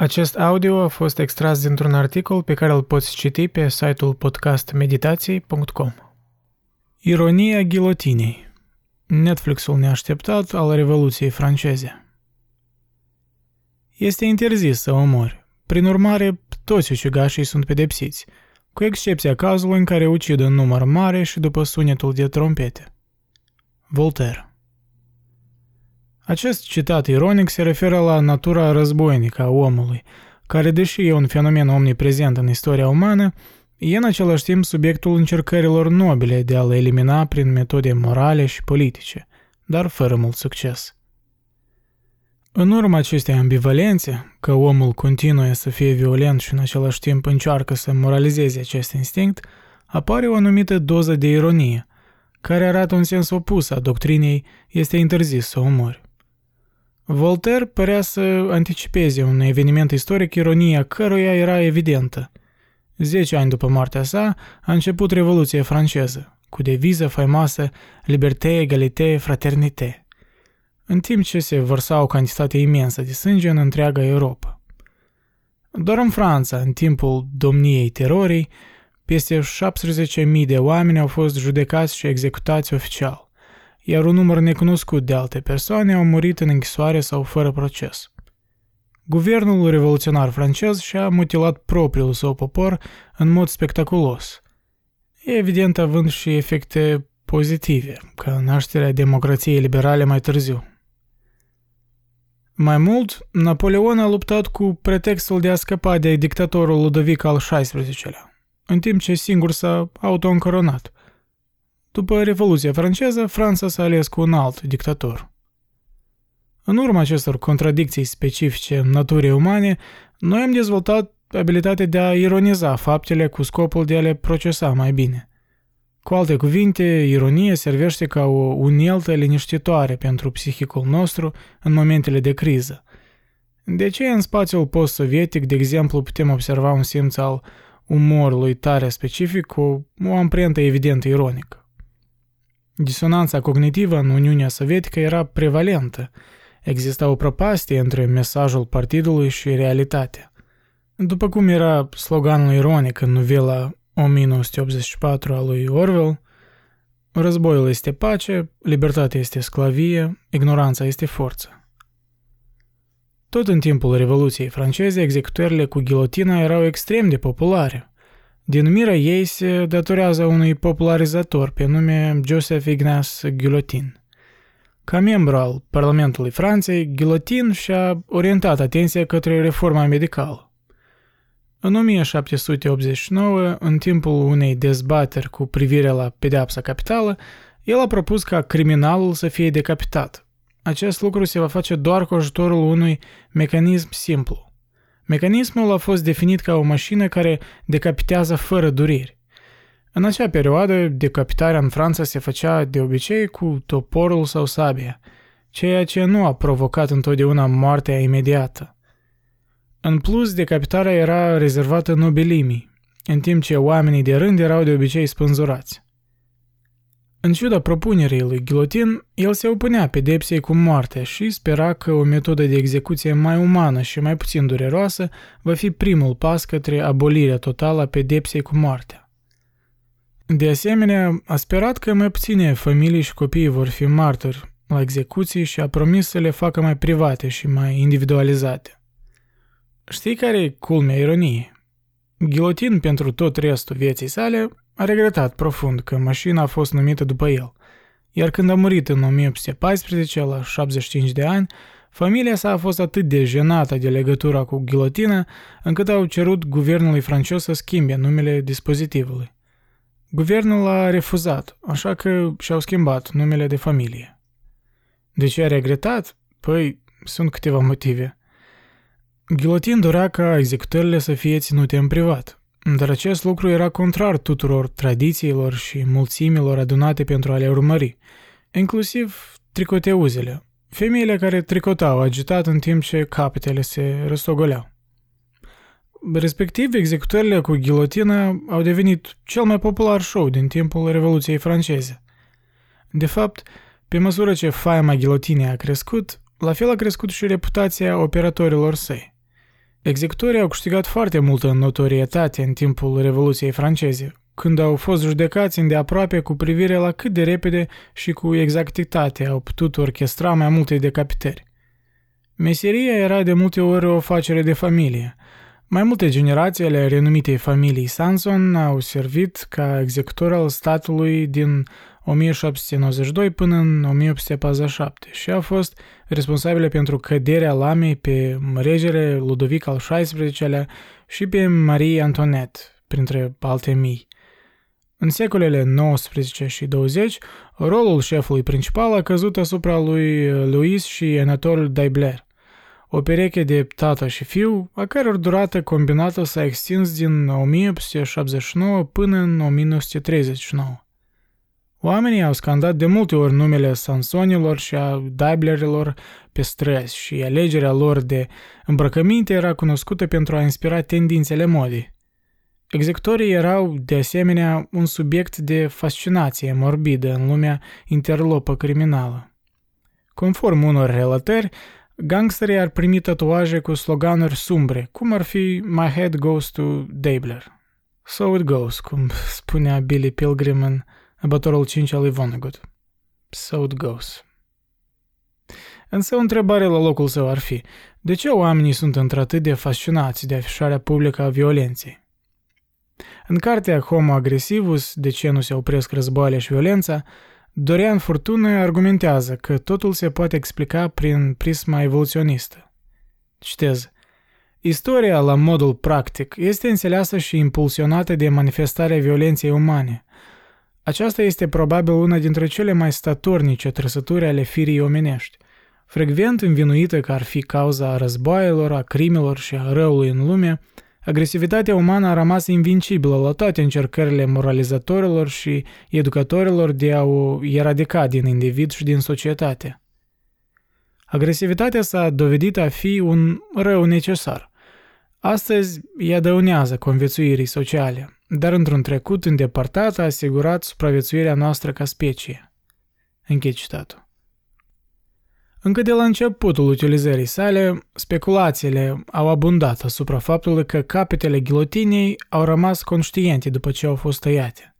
Acest audio a fost extras dintr-un articol pe care îl poți citi pe site-ul podcastmeditații.com. Ironia ghilotinei Netflixul neașteptat al Revoluției franceze Este interzis să omori. Prin urmare, toți ucigașii sunt pedepsiți, cu excepția cazului în care ucid în număr mare și după sunetul de trompete. Voltaire acest citat ironic se referă la natura războinică a omului, care, deși e un fenomen omniprezent în istoria umană, e în același timp subiectul încercărilor nobile de a-l elimina prin metode morale și politice, dar fără mult succes. În urma acestei ambivalențe, că omul continuă să fie violent și în același timp încearcă să moralizeze acest instinct, apare o anumită doză de ironie, care arată un sens opus a doctrinei este interzis să omori. Voltaire părea să anticipeze un eveniment istoric ironia căruia era evidentă. Zece ani după moartea sa a început Revoluția franceză, cu deviză faimoasă Liberté, Egalité, Fraternité, în timp ce se vărsa o cantitate imensă de sânge în întreaga Europa. Doar în Franța, în timpul domniei terorii, peste 17.000 de oameni au fost judecați și executați oficial iar un număr necunoscut de alte persoane au murit în închisoare sau fără proces. Guvernul revoluționar francez și-a mutilat propriul său popor în mod spectaculos, evident având și efecte pozitive, ca nașterea democrației liberale mai târziu. Mai mult, Napoleon a luptat cu pretextul de a scăpa de dictatorul Ludovic al XVI-lea, în timp ce singur s-a autoîncoronat – după Revoluția franceză, Franța s-a ales cu un alt dictator. În urma acestor contradicții specifice naturii umane, noi am dezvoltat abilitatea de a ironiza faptele cu scopul de a le procesa mai bine. Cu alte cuvinte, ironia servește ca o uneltă liniștitoare pentru psihicul nostru în momentele de criză. De ce în spațiul post-sovietic, de exemplu, putem observa un simț al umorului tare specific cu o amprentă evident ironică. Disonanța cognitivă în Uniunea Sovietică era prevalentă. Exista o propastie între mesajul partidului și realitatea. După cum era sloganul ironic în novela 1984 a lui Orwell, războiul este pace, libertatea este sclavie, ignoranța este forță. Tot în timpul Revoluției franceze, executările cu ghilotina erau extrem de populare. Denumirea ei se datorează unui popularizator pe nume Joseph Ignace Guillotin. Ca membru al Parlamentului Franței, Guillotin și-a orientat atenția către reforma medicală. În 1789, în timpul unei dezbateri cu privire la pedeapsa capitală, el a propus ca criminalul să fie decapitat. Acest lucru se va face doar cu ajutorul unui mecanism simplu. Mecanismul a fost definit ca o mașină care decapitează fără dureri. În acea perioadă, decapitarea în Franța se făcea de obicei cu toporul sau sabia, ceea ce nu a provocat întotdeauna moartea imediată. În plus, decapitarea era rezervată nobilimii, în timp ce oamenii de rând erau de obicei spânzurați. În ciuda propunerii lui Gilotin, el se opunea pedepsei cu moartea și spera că o metodă de execuție mai umană și mai puțin dureroasă va fi primul pas către abolirea totală a pedepsei cu moartea. De asemenea, a sperat că mai puține familii și copii vor fi martori la execuții și a promis să le facă mai private și mai individualizate. Știi care e culmea ironiei? Gilotin pentru tot restul vieții sale a regretat profund că mașina a fost numită după el, iar când a murit în 1814, la 75 de ani, familia sa a fost atât de jenată de legătura cu ghilotina, încât au cerut guvernului francez să schimbe numele dispozitivului. Guvernul a refuzat, așa că și-au schimbat numele de familie. De ce a regretat? Păi, sunt câteva motive. Ghilotin dorea ca executările să fie ținute în privat, dar acest lucru era contrar tuturor tradițiilor și mulțimilor adunate pentru a le urmări, inclusiv tricoteuzele, femeile care tricotau agitat în timp ce capetele se răstogoleau. Respectiv, executările cu ghilotină au devenit cel mai popular show din timpul Revoluției franceze. De fapt, pe măsură ce faima ghilotinei a crescut, la fel a crescut și reputația operatorilor săi. Executorii au câștigat foarte multă notorietate în timpul Revoluției franceze, când au fost judecați îndeaproape cu privire la cât de repede și cu exactitate au putut orchestra mai multe decapitări. Meseria era de multe ori o facere de familie. Mai multe generații ale renumitei familii Sanson au servit ca executor al statului din 1792 până în 1847 și a fost responsabilă pentru căderea lamei pe regele Ludovic al XVI-lea și pe Marie Antoinette, printre alte mii. În secolele 19 și 20, rolul șefului principal a căzut asupra lui Louis și Anatole Daibler, o pereche de tată și fiu, a căror durată combinată s-a extins din 1879 până în 1939. Oamenii au scandat de multe ori numele Sansonilor și a Daiblerilor pe străzi și alegerea lor de îmbrăcăminte era cunoscută pentru a inspira tendințele modii. Executorii erau, de asemenea, un subiect de fascinație morbidă în lumea interlopă criminală. Conform unor relatări, gangsterii ar primi tatuaje cu sloganuri sumbre, cum ar fi My head goes to Dabler. So it goes, cum spunea Billy Pilgrim în abătorul 5 al lui Vonnegut. So it goes. Însă o întrebare la locul său ar fi, de ce oamenii sunt într-atât de fascinați de afișarea publică a violenței? În cartea Homo agresivus, de ce nu se opresc războaiele și violența, Dorian Furtună argumentează că totul se poate explica prin prisma evoluționistă. Citez. Istoria, la modul practic, este înțeleasă și impulsionată de manifestarea violenței umane. Aceasta este probabil una dintre cele mai statornice trăsături ale firii omenești, frecvent învinuită că ar fi cauza războaielor, a crimelor și a răului în lume, Agresivitatea umană a rămas invincibilă la toate încercările moralizatorilor și educatorilor de a o eradica din individ și din societate. Agresivitatea s-a dovedit a fi un rău necesar. Astăzi ea dăunează conviețuirii sociale, dar într-un trecut îndepărtat a asigurat supraviețuirea noastră ca specie. Închei citatul. Încă de la începutul utilizării sale, speculațiile au abundat asupra faptului că capetele ghilotinei au rămas conștiente după ce au fost tăiate.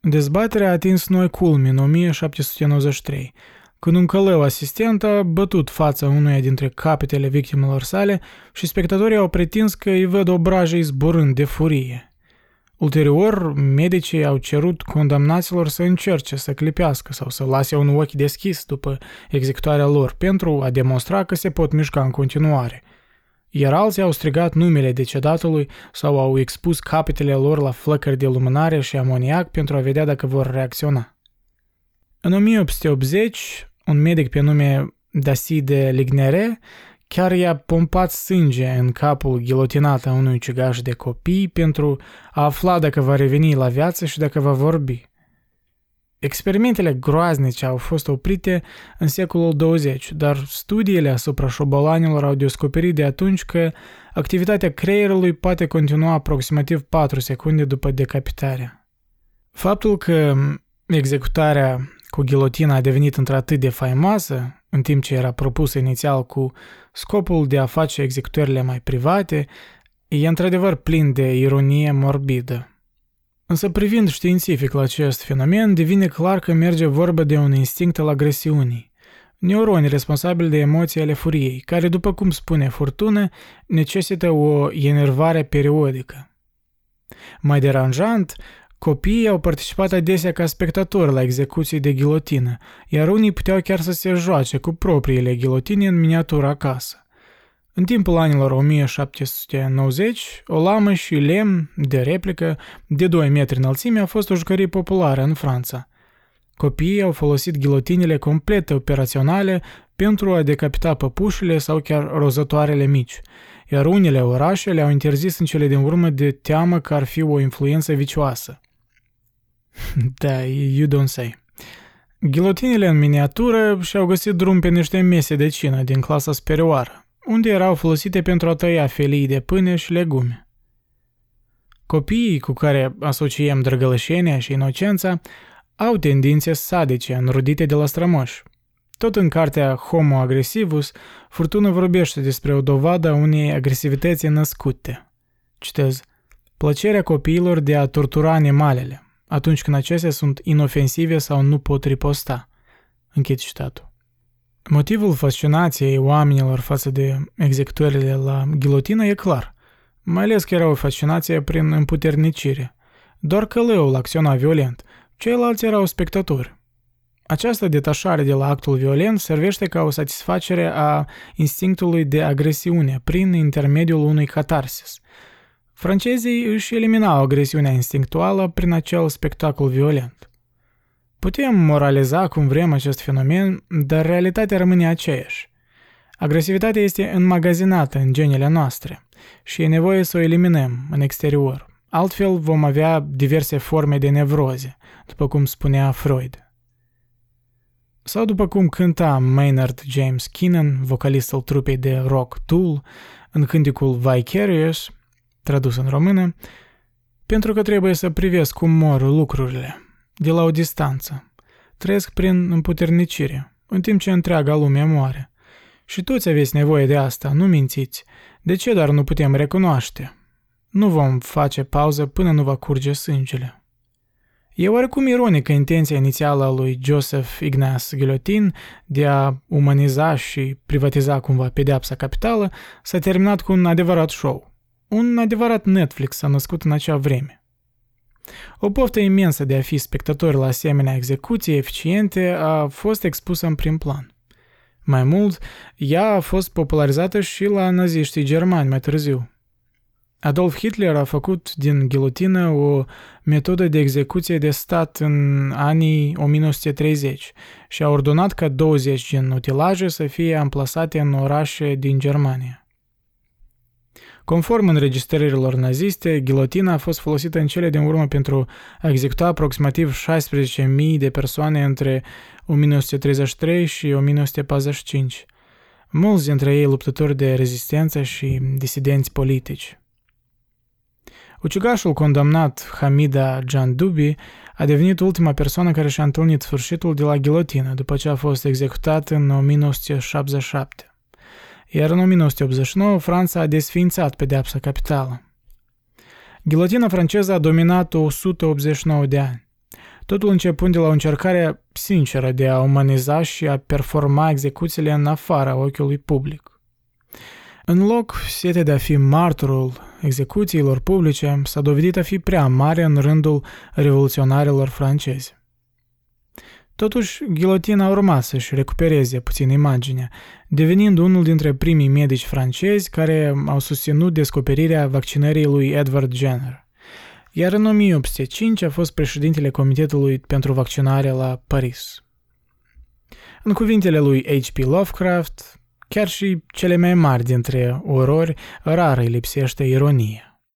Dezbaterea a atins noi culmi în 1793, când un călău asistent a bătut fața unuia dintre capetele victimelor sale și spectatorii au pretins că îi văd obrajii zburând de furie – Ulterior, medicii au cerut condamnaților să încerce să clipească sau să lase un ochi deschis după executarea lor pentru a demonstra că se pot mișca în continuare. Iar alții au strigat numele decedatului sau au expus capetele lor la flăcări de luminare și amoniac pentru a vedea dacă vor reacționa. În 1880, un medic pe nume Dacide Lignere Chiar i-a pompat sânge în capul ghilotinat a unui cigaș de copii pentru a afla dacă va reveni la viață și dacă va vorbi. Experimentele groaznice au fost oprite în secolul 20, dar studiile asupra șobolanilor au descoperit de atunci că activitatea creierului poate continua aproximativ 4 secunde după decapitare. Faptul că executarea cu ghilotina a devenit într-atât de faimoasă în timp ce era propus inițial cu scopul de a face executările mai private, e într-adevăr plin de ironie morbidă. Însă privind științific la acest fenomen, devine clar că merge vorba de un instinct al agresiunii, neuroni responsabili de emoții ale furiei, care, după cum spune Furtună, necesită o enervare periodică. Mai deranjant, Copiii au participat adesea ca spectatori la execuții de ghilotină, iar unii puteau chiar să se joace cu propriile ghilotine în miniatură acasă. În timpul anilor 1790, o lamă și lemn de replică de 2 metri înălțime a fost o jucărie populară în Franța. Copiii au folosit ghilotinele complete operaționale pentru a decapita păpușile sau chiar rozătoarele mici, iar unele orașe le-au interzis în cele din urmă de teamă că ar fi o influență vicioasă. da, you don't say. Ghilotinile în miniatură și-au găsit drum pe niște mese de cină din clasa superioară, unde erau folosite pentru a tăia felii de pâine și legume. Copiii cu care asociem drăgălășenia și inocența au tendințe sadice înrudite de la strămoși. Tot în cartea Homo agresivus, Furtună vorbește despre o dovadă a unei agresivități născute. Citez, plăcerea copiilor de a tortura animalele, atunci când acestea sunt inofensive sau nu pot riposta. Închid citatul. Motivul fascinației oamenilor față de executorile la ghilotină e clar, mai ales că era o fascinație prin împuternicire. Doar călăul acționa violent, ceilalți erau spectatori. Această detașare de la actul violent servește ca o satisfacere a instinctului de agresiune prin intermediul unui catarsis. Francezii își eliminau agresiunea instinctuală prin acel spectacol violent. Putem moraliza cum vrem acest fenomen, dar realitatea rămâne aceeași. Agresivitatea este înmagazinată în genele noastre și e nevoie să o eliminăm în exterior. Altfel vom avea diverse forme de nevroze, după cum spunea Freud. Sau după cum cânta Maynard James Keenan, vocalistul trupei de rock Tool, în cântecul Vicarious, tradus în română, pentru că trebuie să privesc cum mor lucrurile, de la o distanță. Trăiesc prin împuternicire, în timp ce întreaga lume moare. Și toți aveți nevoie de asta, nu mințiți. De ce dar nu putem recunoaște? Nu vom face pauză până nu va curge sângele. E oarecum ironică intenția inițială a lui Joseph Ignace Guillotin de a umaniza și privatiza cumva pedeapsa capitală s-a terminat cu un adevărat show. Un adevărat Netflix a născut în acea vreme. O poftă imensă de a fi spectator la asemenea execuții eficiente a fost expusă în prim plan. Mai mult, ea a fost popularizată și la naziștii germani mai târziu. Adolf Hitler a făcut din ghilotină o metodă de execuție de stat în anii 1930 și a ordonat ca 20 din utilaje să fie amplasate în orașe din Germania. Conform înregistrărilor naziste, ghilotina a fost folosită în cele din urmă pentru a executa aproximativ 16.000 de persoane între 1933 și 1945, mulți dintre ei luptători de rezistență și disidenți politici. Ucigașul condamnat Hamida Jandubi a devenit ultima persoană care și-a întâlnit sfârșitul de la ghilotină după ce a fost executat în 1977 iar în 1989 Franța a desființat pedeapsa capitală. Ghilotina franceză a dominat 189 de ani, totul începând de la o încercare sinceră de a umaniza și a performa execuțiile în afara ochiului public. În loc, setea de a fi martorul execuțiilor publice s-a dovedit a fi prea mare în rândul revoluționarilor francezi. Totuși, ghilotina urma să-și recupereze puțin imaginea, devenind unul dintre primii medici francezi care au susținut descoperirea vaccinării lui Edward Jenner. Iar în 1805 a fost președintele Comitetului pentru Vaccinare la Paris. În cuvintele lui H.P. Lovecraft, chiar și cele mai mari dintre orori rar îi lipsește ironia.